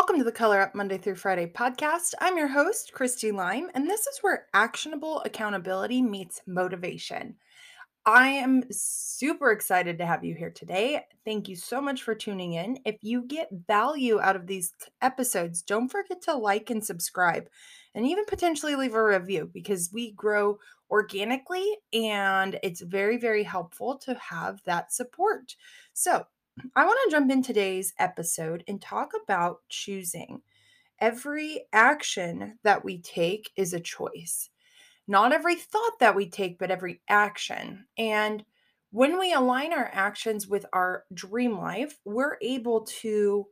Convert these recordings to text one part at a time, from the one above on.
Welcome to the Color Up Monday through Friday podcast. I'm your host, Cristy Lime, and this is where actionable accountability meets motivation. I am super excited to have you here today. Thank you so much for tuning in. If you get value out of these episodes, don't forget to like and subscribe and even potentially leave a review because we grow organically and it's very, very helpful to have that support. So, I want to jump in today's episode and talk about choosing. Every action that we take is a choice. Not every thought that we take, but every action. And when we align our actions with our dream life, we're able to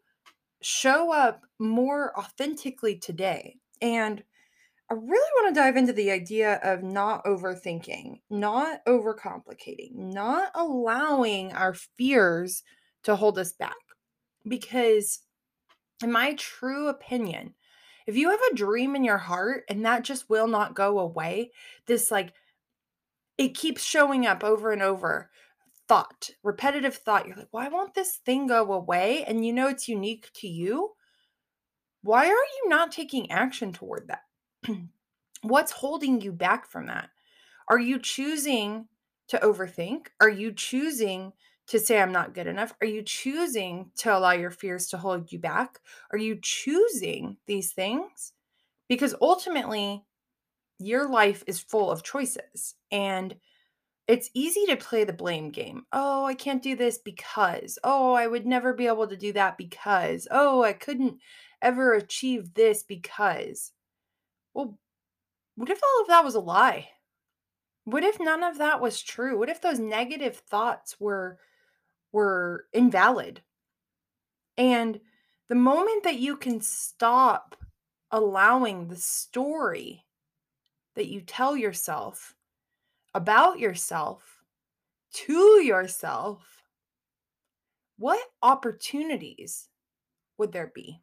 show up more authentically today. And I really want to dive into the idea of not overthinking, not overcomplicating, not allowing our fears to hold us back. Because, in my true opinion, if you have a dream in your heart and that just will not go away, this like it keeps showing up over and over thought, repetitive thought. You're like, why won't this thing go away? And you know it's unique to you. Why are you not taking action toward that? What's holding you back from that? Are you choosing to overthink? Are you choosing to say I'm not good enough? Are you choosing to allow your fears to hold you back? Are you choosing these things? Because ultimately, your life is full of choices. And it's easy to play the blame game. Oh, I can't do this because. Oh, I would never be able to do that because. Oh, I couldn't ever achieve this because. Well, what if all of that was a lie? What if none of that was true? What if those negative thoughts were were invalid. And the moment that you can stop allowing the story that you tell yourself about yourself to yourself, what opportunities would there be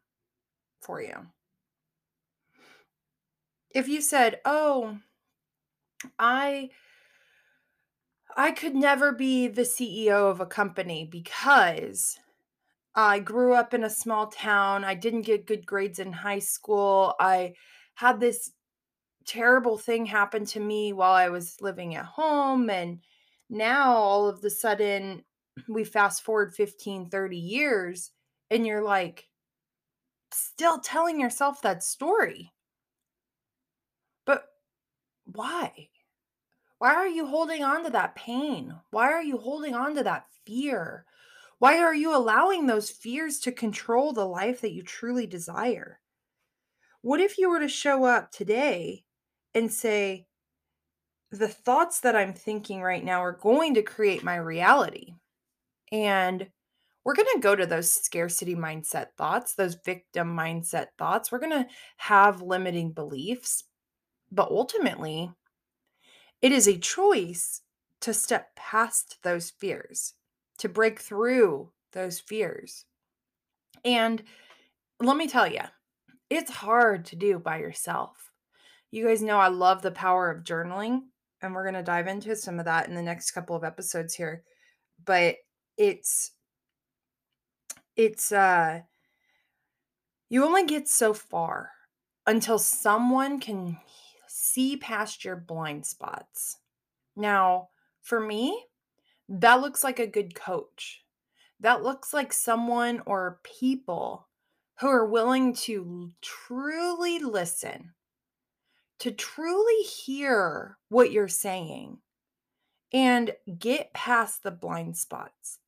for you? If you said, Oh, I I could never be the CEO of a company because I grew up in a small town. I didn't get good grades in high school. I had this terrible thing happen to me while I was living at home. And now all of the sudden, we fast forward 15, 30 years, and you're like still telling yourself that story. But why? Why are you holding on to that pain? Why are you holding on to that fear? Why are you allowing those fears to control the life that you truly desire? What if you were to show up today and say, the thoughts that I'm thinking right now are going to create my reality? And we're going to go to those scarcity mindset thoughts, those victim mindset thoughts. We're going to have limiting beliefs. But ultimately, it is a choice to step past those fears, to break through those fears. And let me tell you, it's hard to do by yourself. You guys know I love the power of journaling, and we're going to dive into some of that in the next couple of episodes here. But it's, it's, uh, you only get so far until someone can see past your blind spots. Now, for me, that looks like a good coach. That looks like someone or people who are willing to truly listen, to truly hear what you're saying, and get past the blind spots.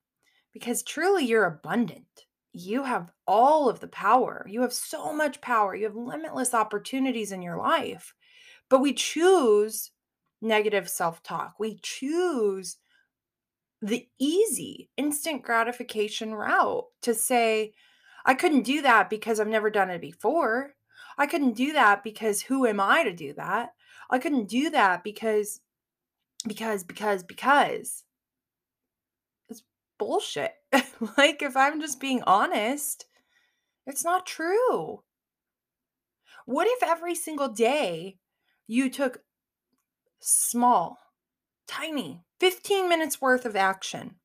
Because truly, you're abundant. You have all of the power. You have so much power. You have limitless opportunities in your life. But we choose negative self talk. We choose the easy instant gratification route to say, I couldn't do that because I've never done it before. I couldn't do that because who am I to do that? I couldn't do that because, because, because, because. It's bullshit. like, if I'm just being honest, it's not true. What if every single day you took small, tiny, 15 minutes worth of action,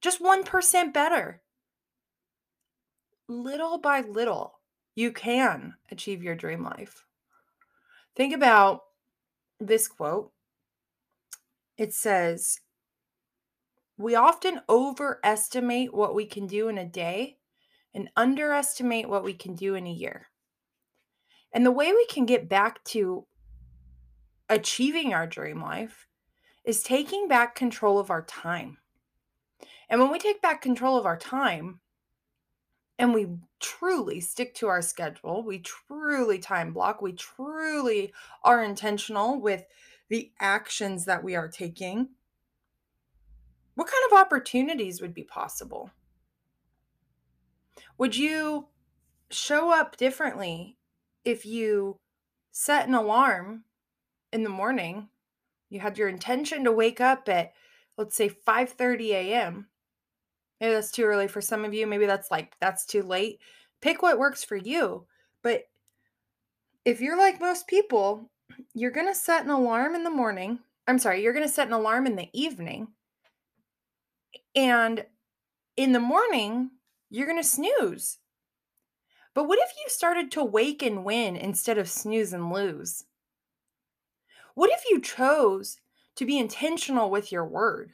just 1% better. little by little, you can achieve your dream life. Think about this quote. It says, We often overestimate what we can do in a day and underestimate what we can do in a year. And the way we can get back to achieving our dream life is taking back control of our time. And when we take back control of our time and we truly stick to our schedule, we truly time block, we truly are intentional with the actions that we are taking, what kind of opportunities would be possible? Would you show up differently if you set an alarm in the morning? You had your intention to wake up at let's say 5:30 a.m. Maybe that's too early for some of you, maybe that's like that's too late. Pick what works for you. But if you're like most people, you're going to set an alarm in the morning. I'm sorry, you're going to set an alarm in the evening. And in the morning, you're going to snooze. But what if you started to wake and win instead of snooze and lose? What if you chose to be intentional with your word?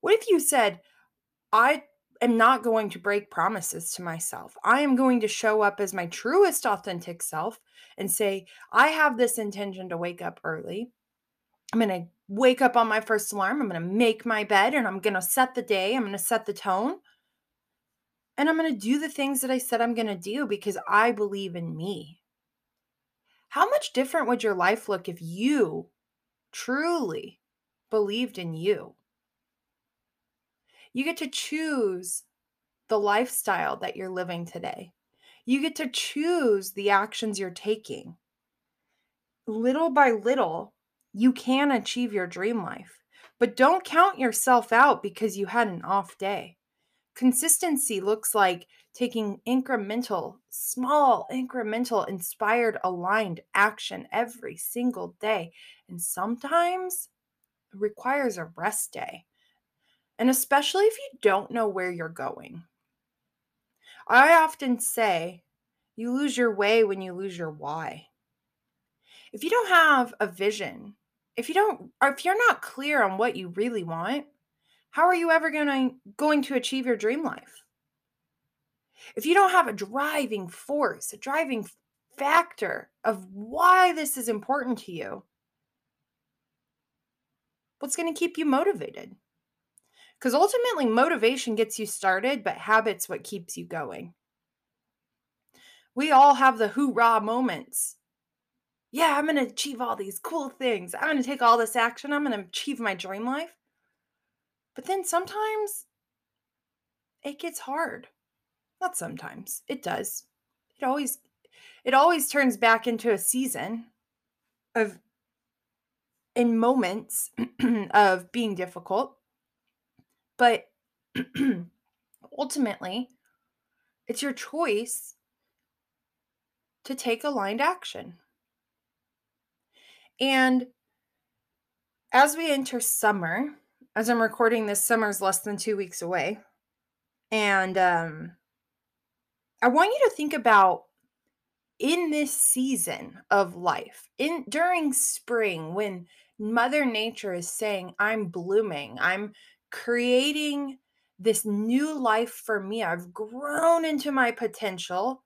What if you said, I am not going to break promises to myself. I am going to show up as my truest, authentic self and say, I have this intention to wake up early. I'm going to wake up on my first alarm. I'm going to make my bed and I'm going to set the day. I'm going to set the tone. And I'm going to do the things that I said I'm going to do because I believe in me. How much different would your life look if you truly believed in you? You get to choose the lifestyle that you're living today. You get to choose the actions you're taking. Little by little, you can achieve your dream life, but don't count yourself out because you had an off day. Consistency looks like taking incremental, small, incremental, inspired, aligned action every single day. And sometimes requires a rest day. And especially if you don't know where you're going. I often say you lose your way when you lose your why. If you don't have a vision, if you don't or if you're not clear on what you really want, how are you ever going to going to achieve your dream life? If you don't have a driving force, a driving factor of why this is important to you, what's going to keep you motivated? Because ultimately, motivation gets you started, but habits what keeps you going. We all have the hoorah moments. Yeah, I'm going to achieve all these cool things. I'm going to take all this action. I'm going to achieve my dream life. But then sometimes it gets hard. Not sometimes. It does. It always it always turns back into a season of in moments of being difficult but ultimately, it's your choice to take aligned action. And as we enter summer, as I'm recording this, summer's less than two weeks away. And um, I want you to think about in this season of life, in during spring, when Mother Nature is saying, I'm blooming, I'm creating this new life for me. I've grown into my potential.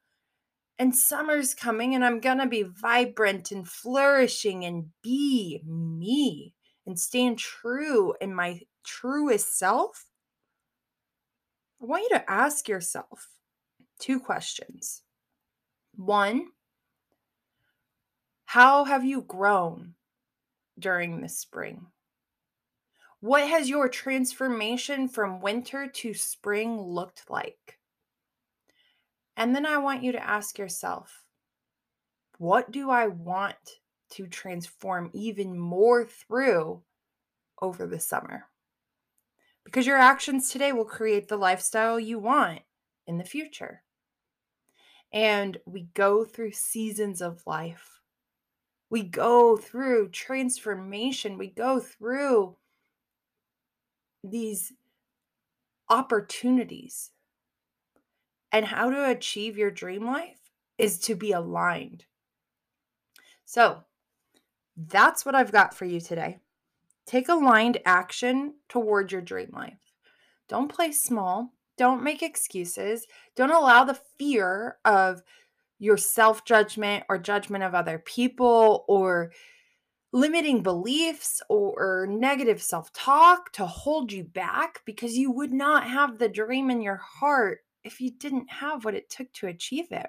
And summer's coming, and I'm going to be vibrant and flourishing and be me and stand true in my truest self. I want you to ask yourself two questions. One, how have you grown during the spring? What has your transformation from winter to spring looked like? And then I want you to ask yourself, what do I want to transform even more through over the summer? Because your actions today will create the lifestyle you want in the future. And we go through seasons of life. We go through transformation. We go through these opportunities. And how to achieve your dream life is to be aligned. So, that's what I've got for you today. Take aligned action toward your dream life. Don't play small. Don't make excuses. Don't allow the fear of your self judgment or judgment of other people or limiting beliefs or negative self talk to hold you back because you would not have the dream in your heart if you didn't have what it took to achieve it.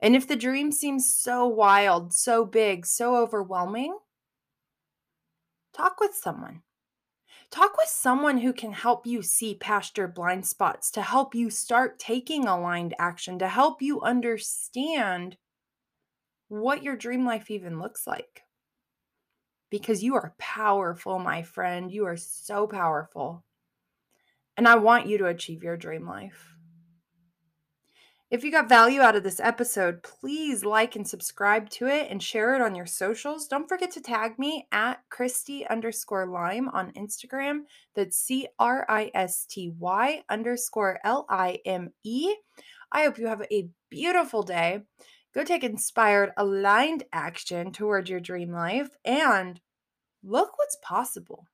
And if the dream seems so wild, so big, so overwhelming, talk with someone. Talk with someone who can help you see past your blind spots, to help you start taking aligned action, to help you understand what your dream life even looks like. Because you are powerful, my friend. You are so powerful. And I want you to achieve your dream life. If you got value out of this episode, please like and subscribe to it and share it on your socials. Don't forget to tag me at Cristy underscore Lime on Instagram. That's C R I S T Y underscore L I M E. I hope you have a beautiful day. Go take inspired, aligned action towards your dream life and look what's possible.